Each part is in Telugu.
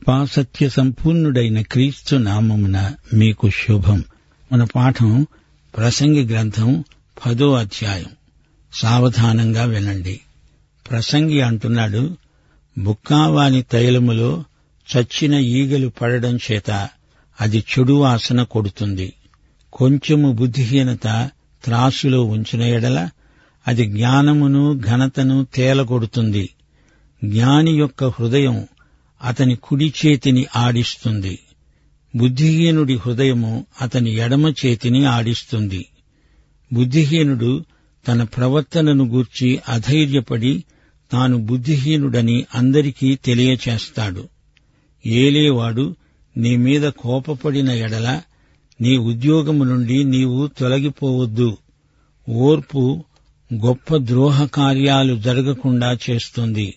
కృపాసత్య సంపూర్ణుడైన క్రీస్తు నామమున మీకు శుభం. మన పాఠం ప్రసంగి గ్రంథం పదో అధ్యాయం. సావధానంగా వినండి ప్రసంగి అంటున్నాడు బుక్కావాని తైలములో చచ్చిన ఈగలు పడడం చేత అది చెడు వాసన కొడుతుంది. కొంచెము బుద్ధిహీనత త్రాసులో ఉంచిన ఎడల అది జ్ఞానమును ఘనతను తేలగొడుతుంది. జ్ఞాని యొక్క హృదయం అతని కుడి చేతిని ఆడిస్తుంది. బుద్ధిహీనుడి హృదయము అతని ఎడమ చేతిని ఆడిస్తుంది. బుద్ధిహీనుడు తన ప్రవర్తనను గూర్చి అధైర్యపడి తాను బుద్ధిహీనుడని అందరికీ తెలియచేస్తాడు. ఏలేవాడు నీ మీద కోపపడిన ఎడల నీ ఉద్యోగము నుండి నీవు తొలగిపోవద్దు. ఓర్పు గొప్ప ద్రోహ కార్యాలు జరగకుండా చేస్తుంది.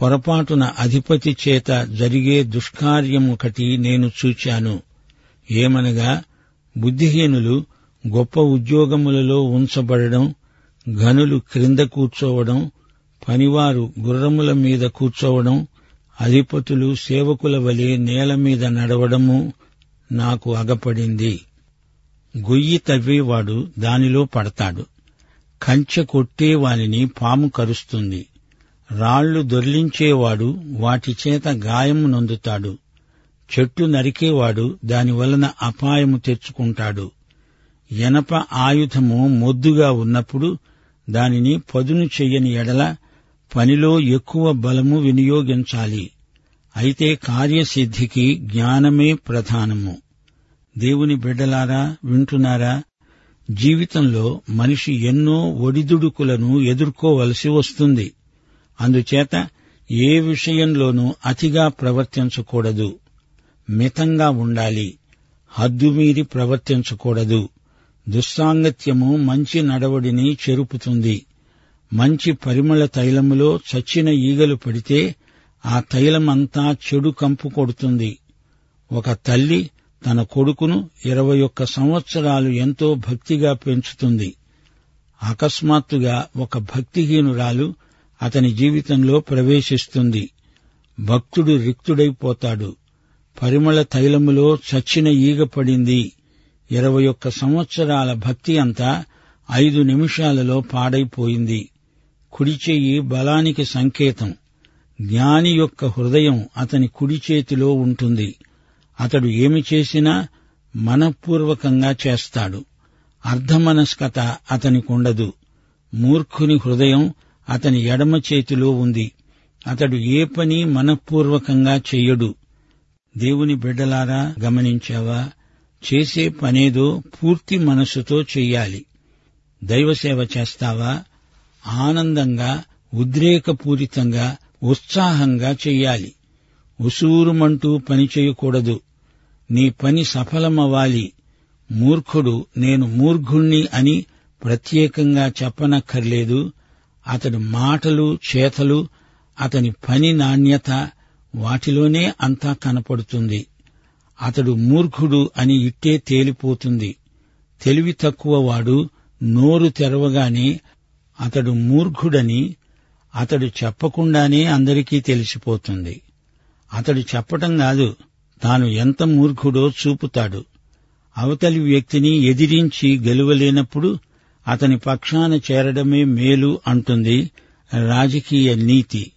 పొరపాటున అధిపతి చేత జరిగే దుష్కార్యమొకటి నేను చూచాను. ఏమనగా బుద్ధిహీనులు గొప్ప ఉద్యోగములలో ఉంచబడడం ఘనులు క్రింద కూర్చోవడం పనివారు గుర్రముల మీద కూర్చోవడం అధిపతులు సేవకుల వలె నేల మీద నడవడము నాకు అగపడింది. గొయ్యి తవ్వేవాడు దానిలో పడతాడు. కంచె కొట్టేవానిని పాము కరుస్తుంది. రాళ్ళు దొర్లించేవాడు వాటి చేత గాయము నొందుతాడు. చెట్టు నరికేవాడు దాని వలన అపాయము తెచ్చుకుంటాడు. ఎనప ఆయుధము మొద్దుగా ఉన్నప్పుడు దానిని పదును చెయ్యని ఎడల పనిలో ఎక్కువ బలము వినియోగించాలి. అయితే కార్యసిద్ధికి జ్ఞానమే ప్రధానము. దేవుని బిడ్డలారా వింటున్నారా? జీవితంలో మనిషి ఎన్నో ఒడిదుడుకులను ఎదుర్కోవలసి వస్తుంది. అందుచేత ఏ విషయంలోనూ అతిగా ప్రవర్తించకూడదు. మితంగా ఉండాలి. హద్దుమీరి ప్రవర్తించకూడదు. దుస్సాంగత్యము మంచి నడవడిని చెరుపుతుంది. మంచి పరిమళ తైలములో చచ్చిన ఈగలు పడితే ఆ తైలమంతా చెడు కంపు కొడుతుంది. ఒక తల్లి తన కొడుకును ఇరవై ఒక్క సంవత్సరాలు ఎంతో భక్తిగా పెంచుతుంది. అకస్మాత్తుగా ఒక భక్తిహీనురాలు అతని జీవితంలో ప్రవేశిస్తుంది. భక్తుడు రిక్తుడైపోతాడు. పరిమళ తైలములో చచ్చిన ఈగ పడింది. ఇరవై ఒక్క సంవత్సరాల భక్తి అంతా ఐదు నిమిషాలలో పాడైపోయింది. కుడిచెయ్యి బలానికి సంకేతం. జ్ఞాని యొక్క హృదయం అతని కుడి చేతిలో ఉంటుంది. అతడు ఏమి చేసినా మనపూర్వకంగా చేస్తాడు. అర్ధమనస్కత అతనికుండదు. మూర్ఖుని హృదయం అతని ఎడమ చేతిలో ఉంది. అతడు ఏ పని మనఃపూర్వకంగా చెయ్యడు. దేవుని బిడ్డలారా గమనించావా? చేసే పనేదో పూర్తి మనస్సుతో చెయ్యాలి. దైవసేవ చేస్తావా? ఆనందంగా ఉద్రేకపూరితంగా ఉత్సాహంగా చెయ్యాలి. ఉసూరుమంటూ పని చేయకూడదు. నీ పని సఫలమవ్వాలి. మూర్ఖుడు నేను మూర్ఘుణ్ణి అని ప్రత్యేకంగా చెప్పనక్కర్లేదు. అతడు మాటలు చేతలు అతని పని నాణ్యత వాటిలోనే అంతా కనపడుతుంది. అతడు మూర్ఖుడు అని ఇట్టే తేలిపోతుంది. తెలివి తక్కువ వాడు నోరు తెరవగానే అతడు మూర్ఖుడని అతడు చెప్పకుండానే అందరికీ తెలిసిపోతుంది. అతడు చెప్పటం కాదు తాను ఎంత మూర్ఖుడో చూపుతాడు. అవతలి వ్యక్తిని ఎదిరించి గెలువలేనప్పుడు అతని పక్షాన చేరడమే మేలు అంటుంది రాజకీయ నీతి.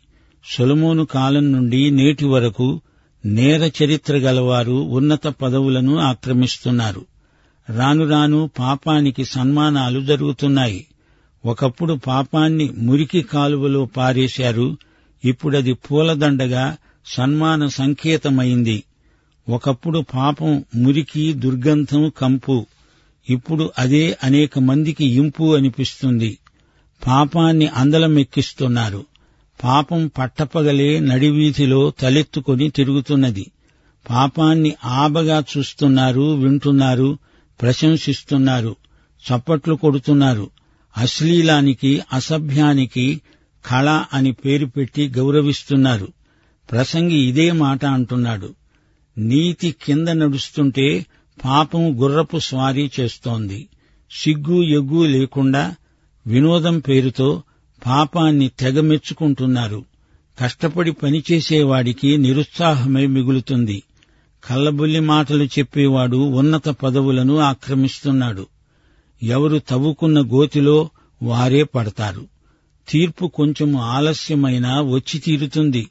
సొలమోను కాలం నుండి నేటి వరకు నేర చరిత్ర గలవారు ఉన్నత పదవులను ఆక్రమిస్తున్నారు. రాను రాను పాపానికి సన్మానాలు జరుగుతున్నాయి. ఒకప్పుడు పాపాన్ని మురికి కాలువలో పారేశారు. ఇప్పుడది పూలదండగా సన్మాన సంకేతమైంది. ఒకప్పుడు పాపం మురికి దుర్గంధం కంపు. ఇప్పుడు అదే అనేక మందికి ఇంపు అనిపిస్తుంది. పాపాన్ని అందలమెక్కిస్తున్నారు. పాపం పట్టపగలే నడివీధిలో తలెత్తుకొని తిరుగుతున్నది. పాపాన్ని ఆబగా చూస్తున్నారు వింటున్నారు ప్రశంసిస్తున్నారు చప్పట్లు కొడుతున్నారు. అశ్లీలానికి అసభ్యానికి కళ అని పేరు పెట్టి గౌరవిస్తున్నారు. ప్రసంగి ఇదే మాట అంటున్నాడు. నీతి కింద నడుస్తుంటే పాపం గుర్రపు స్వారీ చేస్తోంది. సిగ్గు ఎగ్గు లేకుండా వినోదం పేరుతో పాపాన్ని తెగ మెచ్చుకుంటున్నారు. కష్టపడి పనిచేసేవాడికి నిరుత్సాహమే మిగులుతుంది. కల్లబుల్లి మాటలు చెప్పేవాడు ఉన్నత పదవులను ఆక్రమిస్తున్నాడు. ఎవరు తవ్వుకున్న గోతిలో వారే పడతారు. తీర్పు కొంచెం ఆలస్యమైనా వచ్చి తీరుతుంది.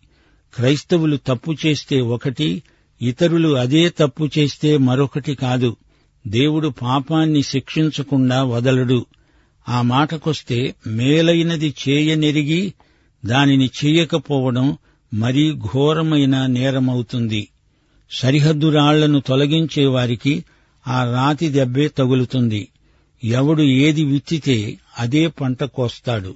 క్రైస్తవులు తప్పు చేస్తే ఒకటి ఇతరులు అదే తప్పు చేస్తే మరొకటి కాదు. దేవుడు పాపాన్ని శిక్షించకుండా వదలడు. ఆ మాటకొస్తే మేలైనది చేయనెరిగి దానిని చేయకపోవడం మరీ ఘోరమైన నేరమవుతుంది. సరిహద్దు రాళ్ళను తొలగించేవారికి ఆ రాతి దెబ్బే తగులుతుంది. ఎవడు ఏది విత్తితే అదే పంట కోస్తాడు.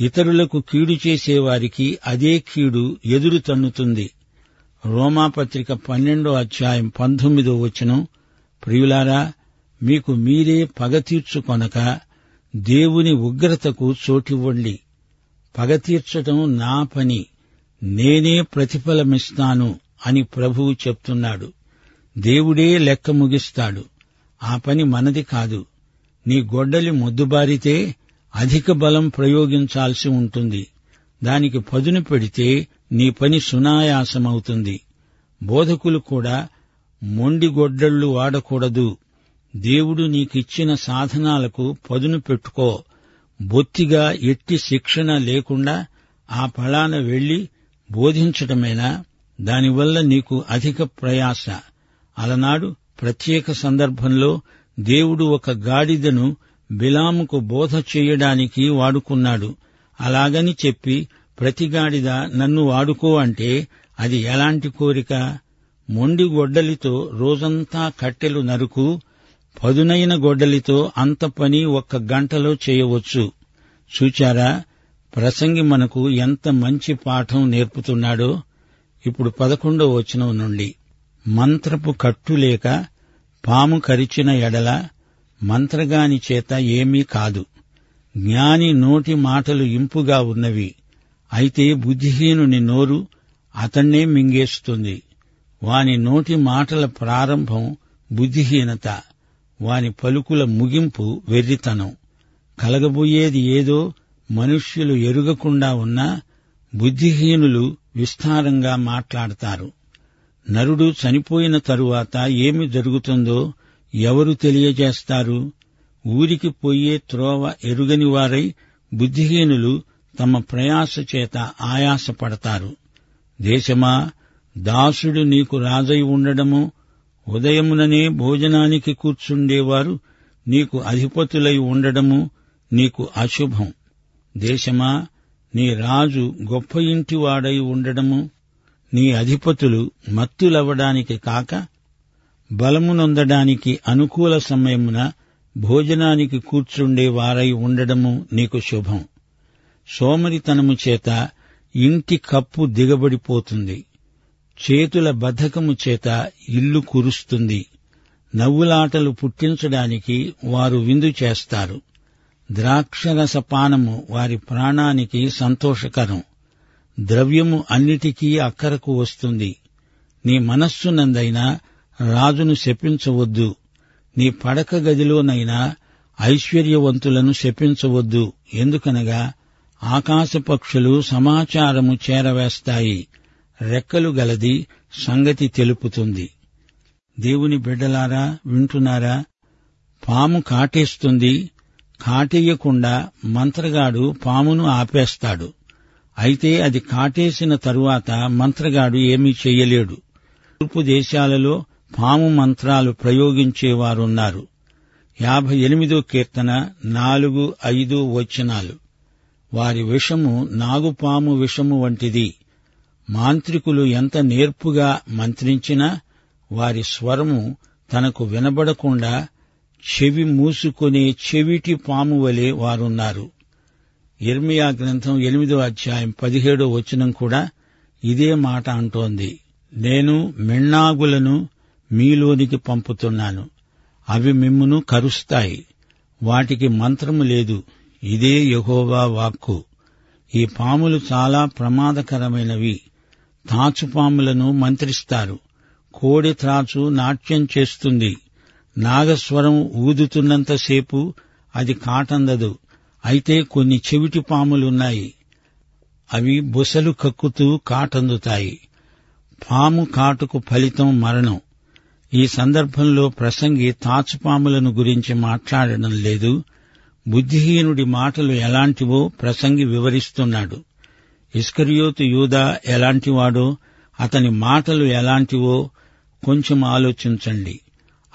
ఇతరులకు కీడు చేసేవారికి అదే కీడు ఎదురు తన్నుతుంది. రోమాపత్రిక పన్నెండో అధ్యాయం పంతొమ్మిదో వచనం. ప్రియులారా మీకు మీరే పగ తీర్చుకొనక దేవుని ఉగ్రతకు చోటివ్వండి. పగ తీర్చటం నా పని నేనే ప్రతిఫలమిస్తాను అని ప్రభువు చెప్తున్నాడు. దేవుడే లెక్క ముగిస్తాడు. ఆ పని మనది కాదు. నీ గొడ్డలి మొద్దుబారితే అధిక బలం ప్రయోగించాల్సి ఉంటుంది. దానికి పదును పెడితే నీ పని సునాయాసమవుతుంది. బోధకులు కూడా మొండిగొడ్డళ్ళు వాడకూడదు. దేవుడు నీకిచ్చిన సాధనాలకు పదును పెట్టుకో. బొత్తిగా ఎట్టి శిక్షణ లేకుండా ఆ ఫలాన వెళ్ళి బోధించటమేనా? దానివల్ల నీకు అధిక ప్రయాస. అలనాడు ప్రత్యేక సందర్భంలో దేవుడు ఒక గాడిదను బిలాముకు బోధ చేయడానికి వాడుకున్నాడు. అలాగని చెప్పి ప్రతి గాడిద నన్ను వాడుకో అంటే అది ఎలాంటి కోరిక? మొండి గొడ్డలితో రోజంతా కట్టెలు నరుకు పదునైన గొడ్డలితో అంత పని ఒక్క గంటలో చేయవచ్చు. చూచారా? ప్రసంగి మనకు ఎంత మంచి పాఠం నేర్పుతున్నాడో? ఇప్పుడు పదకొండో వచనం నుండి. మంత్రపు కట్టు లేక పాము కరిచిన ఎడల మంత్రగాని చేత ఏమీ కాదు. జ్ఞాని నోటి మాటలు ఇంపుగా ఉన్నవి. అయితే బుద్ధిహీనుని నోరు అతన్నే మింగేస్తుంది. వాని నోటి మాటల ప్రారంభం బుద్ధిహీనత వాని పలుకుల ముగింపు వెర్రితనం. కలగబోయేది ఏదో మనుష్యులు ఎరుగకుండా ఉన్నా బుద్ధిహీనులు విస్తారంగా మాట్లాడతారు. నరుడు చనిపోయిన తరువాత ఏమి జరుగుతుందో ఎవరు తెలియజేస్తారు? ఊరికి పోయే త్రోవ ఎరుగని వారై బుద్ధిహీనులు తమ ప్రయాస చేత ఆయాసపడతారు. దేశమా దాసుడు నీకు రాజై ఉండడము ఉదయముననే భోజనానికి కూర్చుండేవారు నీకు అధిపతులై ఉండడము నీకు అశుభం. దేశమా నీ రాజు గొప్ప ఇంటివాడై ఉండడము నీ అధిపతులు మత్తులవ్వడానికి కాక బలమునొందడానికి అనుకూల సమయమున భోజనానికి కూర్చుండే వారై ఉండడము నీకు శుభం. సోమరితనము చేత ఇంటి కప్పు దిగబడిపోతుంది. చేతుల బద్ధకము చేత ఇల్లు కురుస్తుంది. నవ్వులాటలు పుట్టించడానికి వారు విందు చేస్తారు. ద్రాక్షరస పానము వారి ప్రాణానికి సంతోషకరం. ద్రవ్యము అన్నిటికీ అక్కరకు వస్తుంది. నీ మనస్సునందైనా రాజును శపించవద్దు. నీ పడక గదిలోనైనా ఐశ్వర్యవంతులను శపించవద్దు. ఎందుకనగా ఆకాశపక్షులు సమాచారము చేరవేస్తాయి. రెక్కలు గలది సంగతి తెలుపుతుంది. దేవుని బిడ్డలారా వింటున్నారా? పాము కాటేస్తుంది. కాటేయకుండా మంత్రగాడు పామును ఆపేస్తాడు. అయితే అది కాటేసిన తరువాత మంత్రగాడు ఏమీ చెయ్యలేడు తూర్పు దేశాలలో పాము మంత్రాలు ప్రయోగించేవారున్నారు. యాభై ఎనిమిదో కీర్తన నాలుగు ఐదు వచనాలు. వారి విషము నాగుపాము విషము వంటిది. మాంత్రికులు ఎంత నేర్పుగా మంత్రించినా వారి స్వరము తనకు వినబడకుండా చెవి మూసుకునే చెవిటి పాము వలె వారున్నారు. ఇర్మియా గ్రంథం ఎనిమిదో అధ్యాయం పదిహేడో వచనం కూడా ఇదే మాట అంటోంది. నేను మిన్నాగులను మీలోనికి పంపుతున్నాను. అవి మిమ్మును కరుస్తాయి. వాటికి మంత్రము లేదు. ఇదే యహోవా వాక్కు. ఈ పాములు చాలా ప్రమాదకరమైనవి. తాచుపాములను మంత్రిస్తారు. కోడి త్రాచు నాట్యం చేస్తుంది. నాగస్వరం ఊదుతున్నంతసేపు అది కాటందదు. అయితే కొన్ని చెవిటి పాములున్నాయి. అవి బుసలు కక్కుతూ కాటందుతాయి. పాము కాటుకు ఫలితం మరణం. ఈ సందర్భంలో ప్రసంగి తాచుపాములను గురించి మాట్లాడడం లేదు. బుద్ధిహీనుడి మాటలు ఎలాంటివో ప్రసంగి వివరిస్తున్నాడు. ఇస్కరియోతు యూదా ఎలాంటివాడో అతని మాటలు ఎలాంటివో కొంచెం ఆలోచించండి.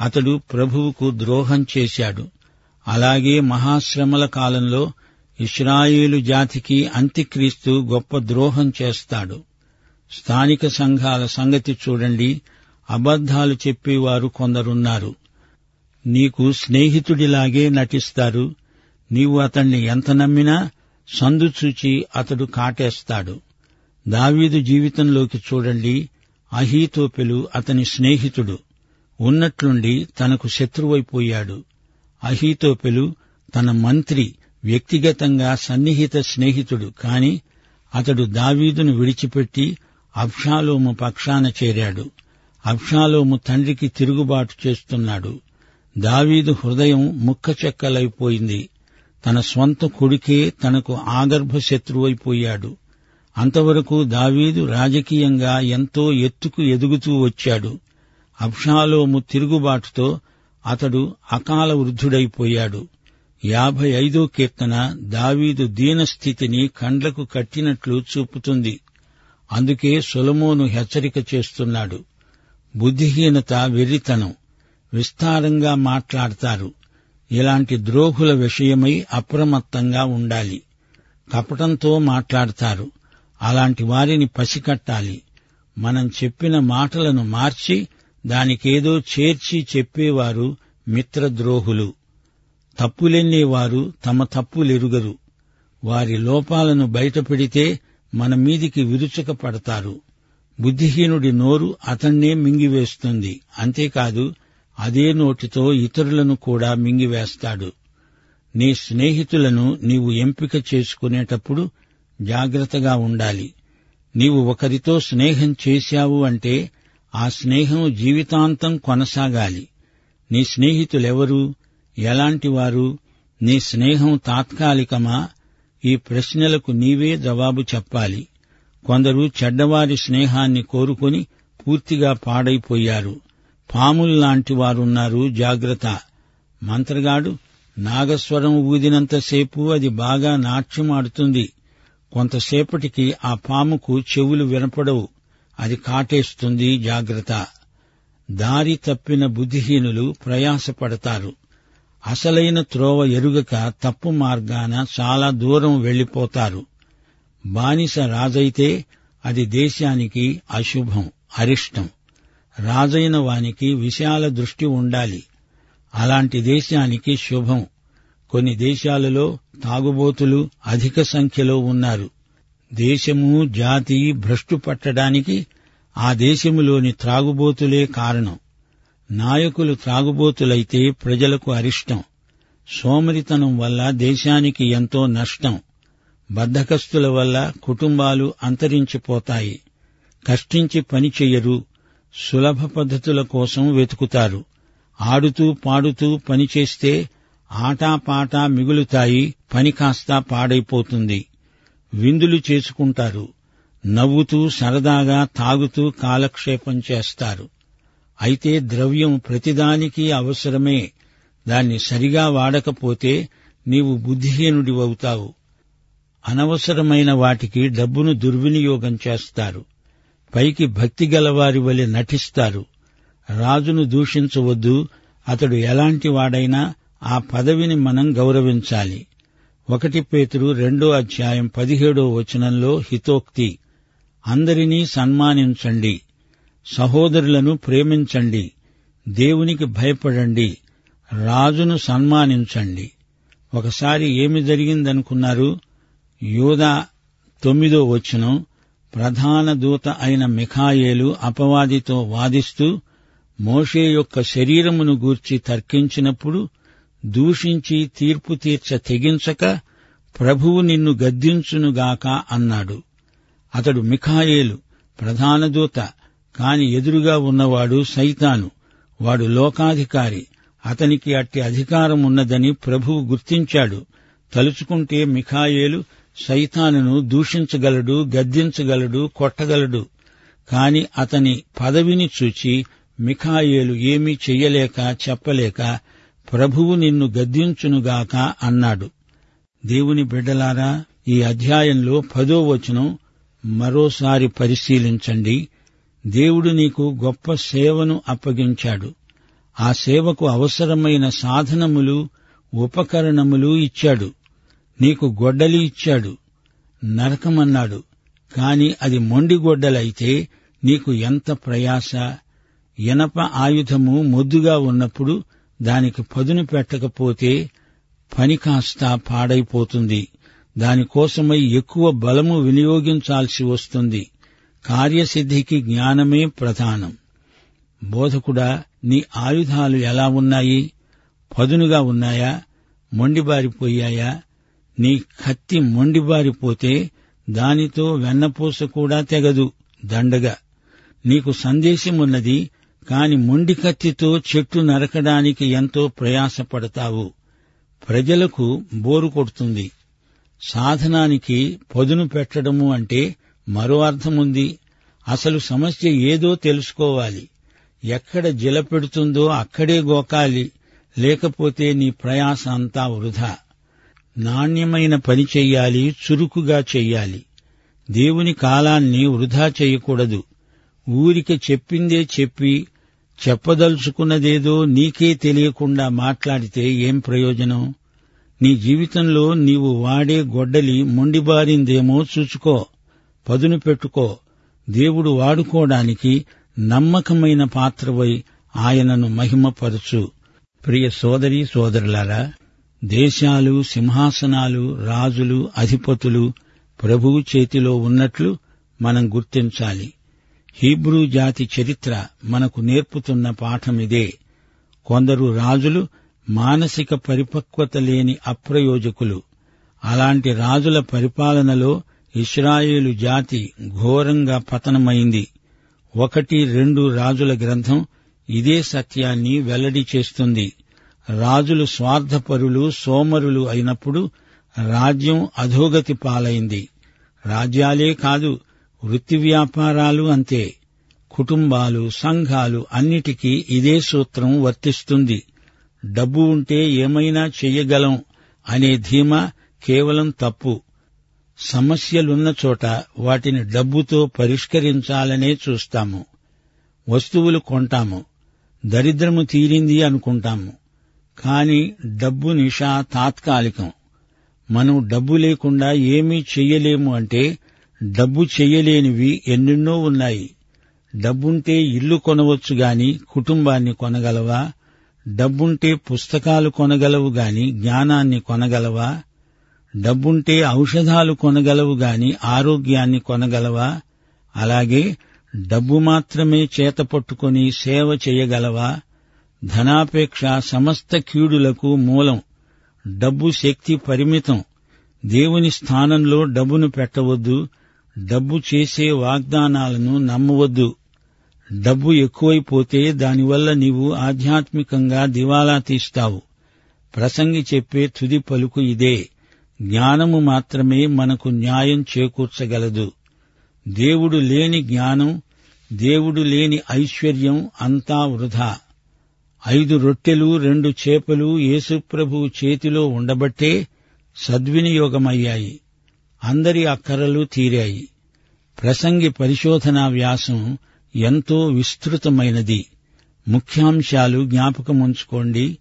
అతడు ప్రభువుకు ద్రోహం చేశాడు. అలాగే మహాశ్రమల కాలంలో ఇస్రాయేలు జాతికి అంత్యక్రీస్తు గొప్ప ద్రోహం చేస్తాడు. స్థానిక సంఘాల సంగతి చూడండి. అబద్ధాలు చెప్పేవారు కొందరున్నారు. నీకు స్నేహితుడిలాగే నటిస్తారు. నీవు అతణ్ణి ఎంత నమ్మినా సందు చూచి అతడు కాటేస్తాడు. దావీదు జీవితంలోకి చూడండి అహీతోపెలు అతని స్నేహితుడు. ఉన్నట్లుండి తనకు శత్రువైపోయాడు. అహీతోపెలు తన మంత్రి వ్యక్తిగతంగా సన్నిహిత స్నేహితుడు కాని అతడు దావీదును విడిచిపెట్టి అబ్షాలోము పక్షాన చేరాడు. అబ్షాలోము తండ్రికి తిరుగుబాటు చేస్తున్నాడు. దావీదు హృదయం ముక్కచెక్కలైపోయింది. తన స్వంత కొడుకే తనకు ఆగర్భ శత్రువైపోయాడు అంతవరకు దావీదు రాజకీయంగా ఎంతో ఎత్తుకు ఎదుగుతూ వచ్చాడు. అబ్షాలోము తిరుగుబాటుతో అతడు అకాల వృద్ధుడైపోయాడు. యాభై ఐదో కీర్తన దావీదు దీనస్థితిని కండ్లకు కట్టినట్లు చూపుతుంది. అందుకే సొలమోను హెచ్చరిక చేస్తున్నాడు. బుద్ధిహీనత వెర్రితనం. విస్తారంగా మాట్లాడతారు. ఇలాంటి ద్రోహుల విషయమై అప్రమత్తంగా ఉండాలి. కపటంతో మాట్లాడతారు. అలాంటి వారిని పసికట్టాలి. మనం చెప్పిన మాటలను మార్చి దానికేదో చేర్చి చెప్పేవారు మిత్రద్రోహులు. తప్పులెన్నేవారు తమ తప్పులెరుగరు. వారి లోపాలను బయటపెడితే మన మీదికి విరుచుక పడతారు బుద్ధిహీనుడి నోరు అతన్నే మింగివేస్తుంది. అంతేకాదు అదే నోటితో ఇతరులను కూడా మింగివేస్తాడు. నీ స్నేహితులను నీవు ఎంపిక చేసుకునేటప్పుడు జాగ్రత్తగా ఉండాలి. నీవు ఒకరితో స్నేహం చేశావు అంటే ఆ స్నేహం జీవితాంతం కొనసాగాలి. నీ స్నేహితులెవరు? ఎలాంటివారు నీ స్నేహం తాత్కాలికమా? ఈ ప్రశ్నలకు నీవే జవాబు చెప్పాలి. కొందరు చెడ్డవారి స్నేహాన్ని కోరుకొని పూర్తిగా పాడైపోయారు. పాముల్లాంటి వారున్నారు జాగ్రత్త. మంత్రగాడు నాగస్వరం ఊదినంతసేపు అది బాగా నాట్యమాడుతుంది కొంతసేపటికి ఆ పాముకు చెవులు వినపడవు. అది కాటేస్తుంది జాగ్రత్త. దారి తప్పిన బుద్ధిహీనులు ప్రయాసపడతారు. అసలైన త్రోవ ఎరుగక తప్పు మార్గాన చాలా దూరం వెళ్ళిపోతారు బానిస రాజైతే అది దేశానికి అశుభం అరిష్టం. రాజైన వానికి విషయాల దృష్టి ఉండాలి. అలాంటి దేశానికి శుభం. కొన్ని దేశాలలో తాగుబోతులు అధిక సంఖ్యలో ఉన్నారు. దేశము జాతి భ్రష్టు పట్టడానికి ఆ దేశములోని త్రాగుబోతులే కారణం. నాయకులు త్రాగుబోతులైతే ప్రజలకు అరిష్టం. సోమరితనం వల్ల దేశానికి ఎంతో నష్టం. బద్ధకస్తుల వల్ల కుటుంబాలు అంతరించిపోతాయి. కష్టించి పని సులభ పద్ధతుల కోసం వెతుకుతారు. ఆడుతూ పాడుతూ పనిచేస్తే ఆటాపాటా మిగులుతాయి పని కాస్తా పాడైపోతుంది. విందులు చేసుకుంటారు. నవ్వుతూ సరదాగా తాగుతూ కాలక్షేపం చేస్తారు. అయితే ద్రవ్యం ప్రతిదానికి అవసరమే. దాన్ని సరిగా వాడకపోతే నీవు బుద్ధిహీనుడివవుతావు. అనవసరమైన వాటికి డబ్బును దుర్వినియోగం చేస్తారు. పైకి భక్తి గలవారి వలె నటిస్తారు. రాజును దూషించవద్దు. అతడు ఎలాంటి వాడైనా ఆ పదవిని మనం గౌరవించాలి. ఒకటి పేతురు రెండో అధ్యాయం పదిహేడో వచనంలో హితోక్తి. అందరినీ సన్మానించండి. సహోదరులను ప్రేమించండి. దేవునికి భయపడండి. రాజును సన్మానించండి. ఒకసారి ఏమి జరిగిందనుకున్నారు? యూదా తొమ్మిదో వచనం. ప్రధాన దూత అయిన మిఖాయేలు అపవాదితో వాదిస్తూ మోషే యొక్క శరీరమును గూర్చి తర్కించినప్పుడు దూషించి తీర్పు తీర్చ తెగించక ప్రభువు నిన్ను గద్దించునుగాక అన్నాడు. అతడు మిఖాయేలు ప్రధాన దూత కాని ఎదురుగా ఉన్నవాడు సైతాను. వాడు లోకాధికారి అతనికి అట్టి అధికారం ఉన్నదని ప్రభువు గుర్తించాడు. తలుచుకుంటే మిఖాయేలు సైతానును దూషించగలడు గద్దించగలడు కొట్టగలడు. కాని అతని పదవిని చూచి మిఖాయేలు ఏమీ చెయ్యలేక చెప్పలేక ప్రభువు నిన్ను గద్దించునుగాక అన్నాడు. దేవుని బిడ్డలారా ఈ అధ్యాయంలో పదో వచనం మరోసారి పరిశీలించండి. దేవుడు నీకు గొప్ప సేవను అప్పగించాడు. ఆ సేవకు అవసరమైన సాధనములు ఉపకరణములు ఇచ్చాడు. నీకు గొడ్డలి ఇచ్చాడు. నరకమన్నాడు. కాని అది మొండి గొడ్డలైతే నీకు ఎంత ప్రయాస? ఇనప ఆయుధము మొద్దుగా ఉన్నప్పుడు దానికి పదును పెట్టకపోతే పని కాస్త పాడైపోతుంది. దానికోసమై ఎక్కువ బలము వినియోగించాల్సి వస్తుంది. కార్యసిద్ధికి జ్ఞానమే ప్రధానం. బోధకుడా నీ ఆయుధాలు ఎలా ఉన్నాయి? పదునుగా ఉన్నాయా? మొండిబారిపోయాయా? నీ కత్తి మొండిబారిపోతే దానితో వెన్నపూస కూడా తెగదు దండగా. నీకు సందేశమున్నది కాని మొండి కత్తితో చెట్టు నరకడానికి ఎంతో ప్రయాసపడతావు. ప్రజలకు బోరు కొడుతుంది. సాధనానికి పదును పెట్టడము అంటే మరో అర్థముంది. అసలు సమస్య ఏదో తెలుసుకోవాలి. ఎక్కడ జిల పెడుతుందో అక్కడే గోకాలి. లేకపోతే నీ ప్రయాస అంతా వృధా. నాణ్యమైన పని చెయ్యాలి చురుకుగా చెయ్యాలి. దేవుని కాలాన్ని వృధా చేయకూడదు. ఊరికి చెప్పిందే చెప్పి చెప్పదలుచుకున్నదేదో నీకే తెలియకుండా మాట్లాడితే ఏం ప్రయోజనం? నీ జీవితంలో నీవు వాడే గొడ్డలి మొండిబారిందేమో చూచుకో పదును పెట్టుకో. దేవుడు వాడుకోవడానికి నమ్మకమైన పాత్రవై ఆయనను మహిమపరచు. ప్రియ సోదరి సోదరులారా దేశాలు సింహాసనాలు రాజులు అధిపతులు ప్రభువు చేతిలో ఉన్నట్లు మనం గుర్తించాలి. హీబ్రూ జాతి చరిత్ర మనకు నేర్పుతున్న పాఠమిదే కొందరు రాజులు మానసిక పరిపక్వత లేని అప్రయోజకులు. అలాంటి రాజుల పరిపాలనలో ఇస్రాయేలు జాతి ఘోరంగా పతనమైంది. ఒకటి రెండు రాజుల గ్రంథం ఇదే సత్యాన్ని వెల్లడి చేస్తుంది. రాజులు స్వార్థపరులు సోమరులు అయినప్పుడు రాజ్యం అధోగతి పాలైంది. రాజ్యాలే కాదు వృత్తి వ్యాపారాలు అంతే. కుటుంబాలు సంఘాలు అన్నిటికీ ఇదే సూత్రం వర్తిస్తుంది. డబ్బు ఉంటే ఏమైనా చెయ్యగలం అనే ధీమా కేవలం తప్పు. సమస్యలున్న చోట వాటిని డబ్బుతో పరిష్కరించాలనే చూస్తాము. వస్తువులు కొంటాము. దరిద్రము తీరింది అనుకుంటాము. కాని డబ్బు నిషా తాత్కాలికం. మనం డబ్బు లేకుండా ఏమీ చెయ్యలేము అంటే డబ్బు చెయ్యలేనివి ఎన్నెన్నో ఉన్నాయి. డబ్బుంటే ఇల్లు కొనవచ్చు గాని కుటుంబాన్ని కొనగలవా? డబ్బుంటే పుస్తకాలు కొనగలవు గాని జ్ఞానాన్ని కొనగలవా? డబ్బుంటే ఔషధాలు కొనగలవు గాని ఆరోగ్యాన్ని కొనగలవా? అలాగే డబ్బు మాత్రమే చేతపట్టుకుని సేవ చేయగలవా? ధనాపేక్ష సమస్త కీడులకు మూలం డబ్బు శక్తి పరిమితం. దేవుని స్థానంలో డబ్బును పెట్టవద్దు డబ్బు చేసే వాగ్దానాలను నమ్మవద్దు. డబ్బు ఎక్కువైపోతే దానివల్ల నీవు ఆధ్యాత్మికంగా దివాలా తీస్తావు. ప్రసంగి చెప్పే తుది పలుకు ఇదే జ్ఞానము మాత్రమే మనకు న్యాయం చేకూర్చగలదు. దేవుడు లేని జ్ఞానం దేవుడు లేని ఐశ్వర్యం అంతా వృధా. ఐదు రొట్టెలు రెండు చేపలు యేసుప్రభువు చేతిలో ఉండబట్టే సద్వినియోగమయ్యాయి. అందరి అక్కరలు తీరాయి. ప్రసంగి పరిశోధనా వ్యాసం ఎంతో విస్తృతమైనది. ముఖ్యాంశాలు జ్ఞాపకముంచుకోండి.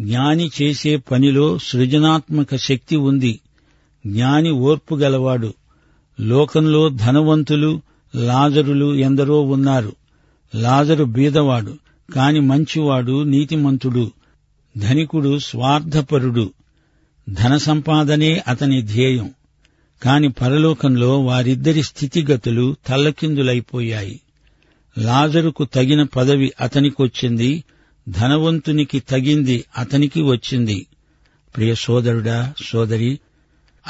జ్ఞాని చేసే పనిలో సృజనాత్మక శక్తి ఉంది. జ్ఞాని ఓర్పు గలవాడు. లోకంలో ధనవంతులు లాజరులు ఎందరో ఉన్నారు. లాజరు బీదవాడు. కాని మంచివాడు నీతిమంతుడు ధనికుడు స్వార్థపరుడు ధన సంపాదనే అతని ధ్యేయం. కాని పరలోకంలో వారిద్దరి స్థితిగతులు తల్లకిందులైపోయాయి. లాజరుకు తగిన పదవి అతనికొచ్చింది ధనవంతునికి తగింది అతనికి వచ్చింది. ప్రియ సోదరుడా సోదరి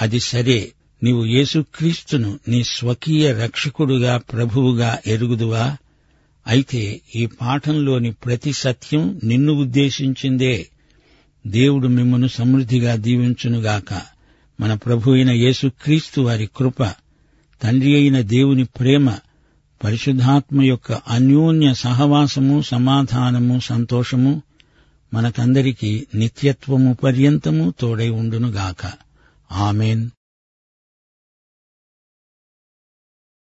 అది సరే. నీవు యేసుక్రీస్తును నీ స్వకీయ రక్షకుడుగా ప్రభువుగా ఎరుగుదువా? అయితే ఈ పాఠంలోని ప్రతి సత్యం నిన్ను ఉద్దేశించిందే. దేవుడు మిమ్మను సమృద్ధిగా దీవించునుగాక. మన ప్రభు అయిన యేసుక్రీస్తు వారి కృప తండ్రి అయిన దేవుని ప్రేమ పరిశుద్ధాత్మ యొక్క అన్యోన్య సహవాసము సమాధానము సంతోషము మనకందరికీ నిత్యత్వము పర్యంతము తోడై ఉండునుగాక. ఆమెన్.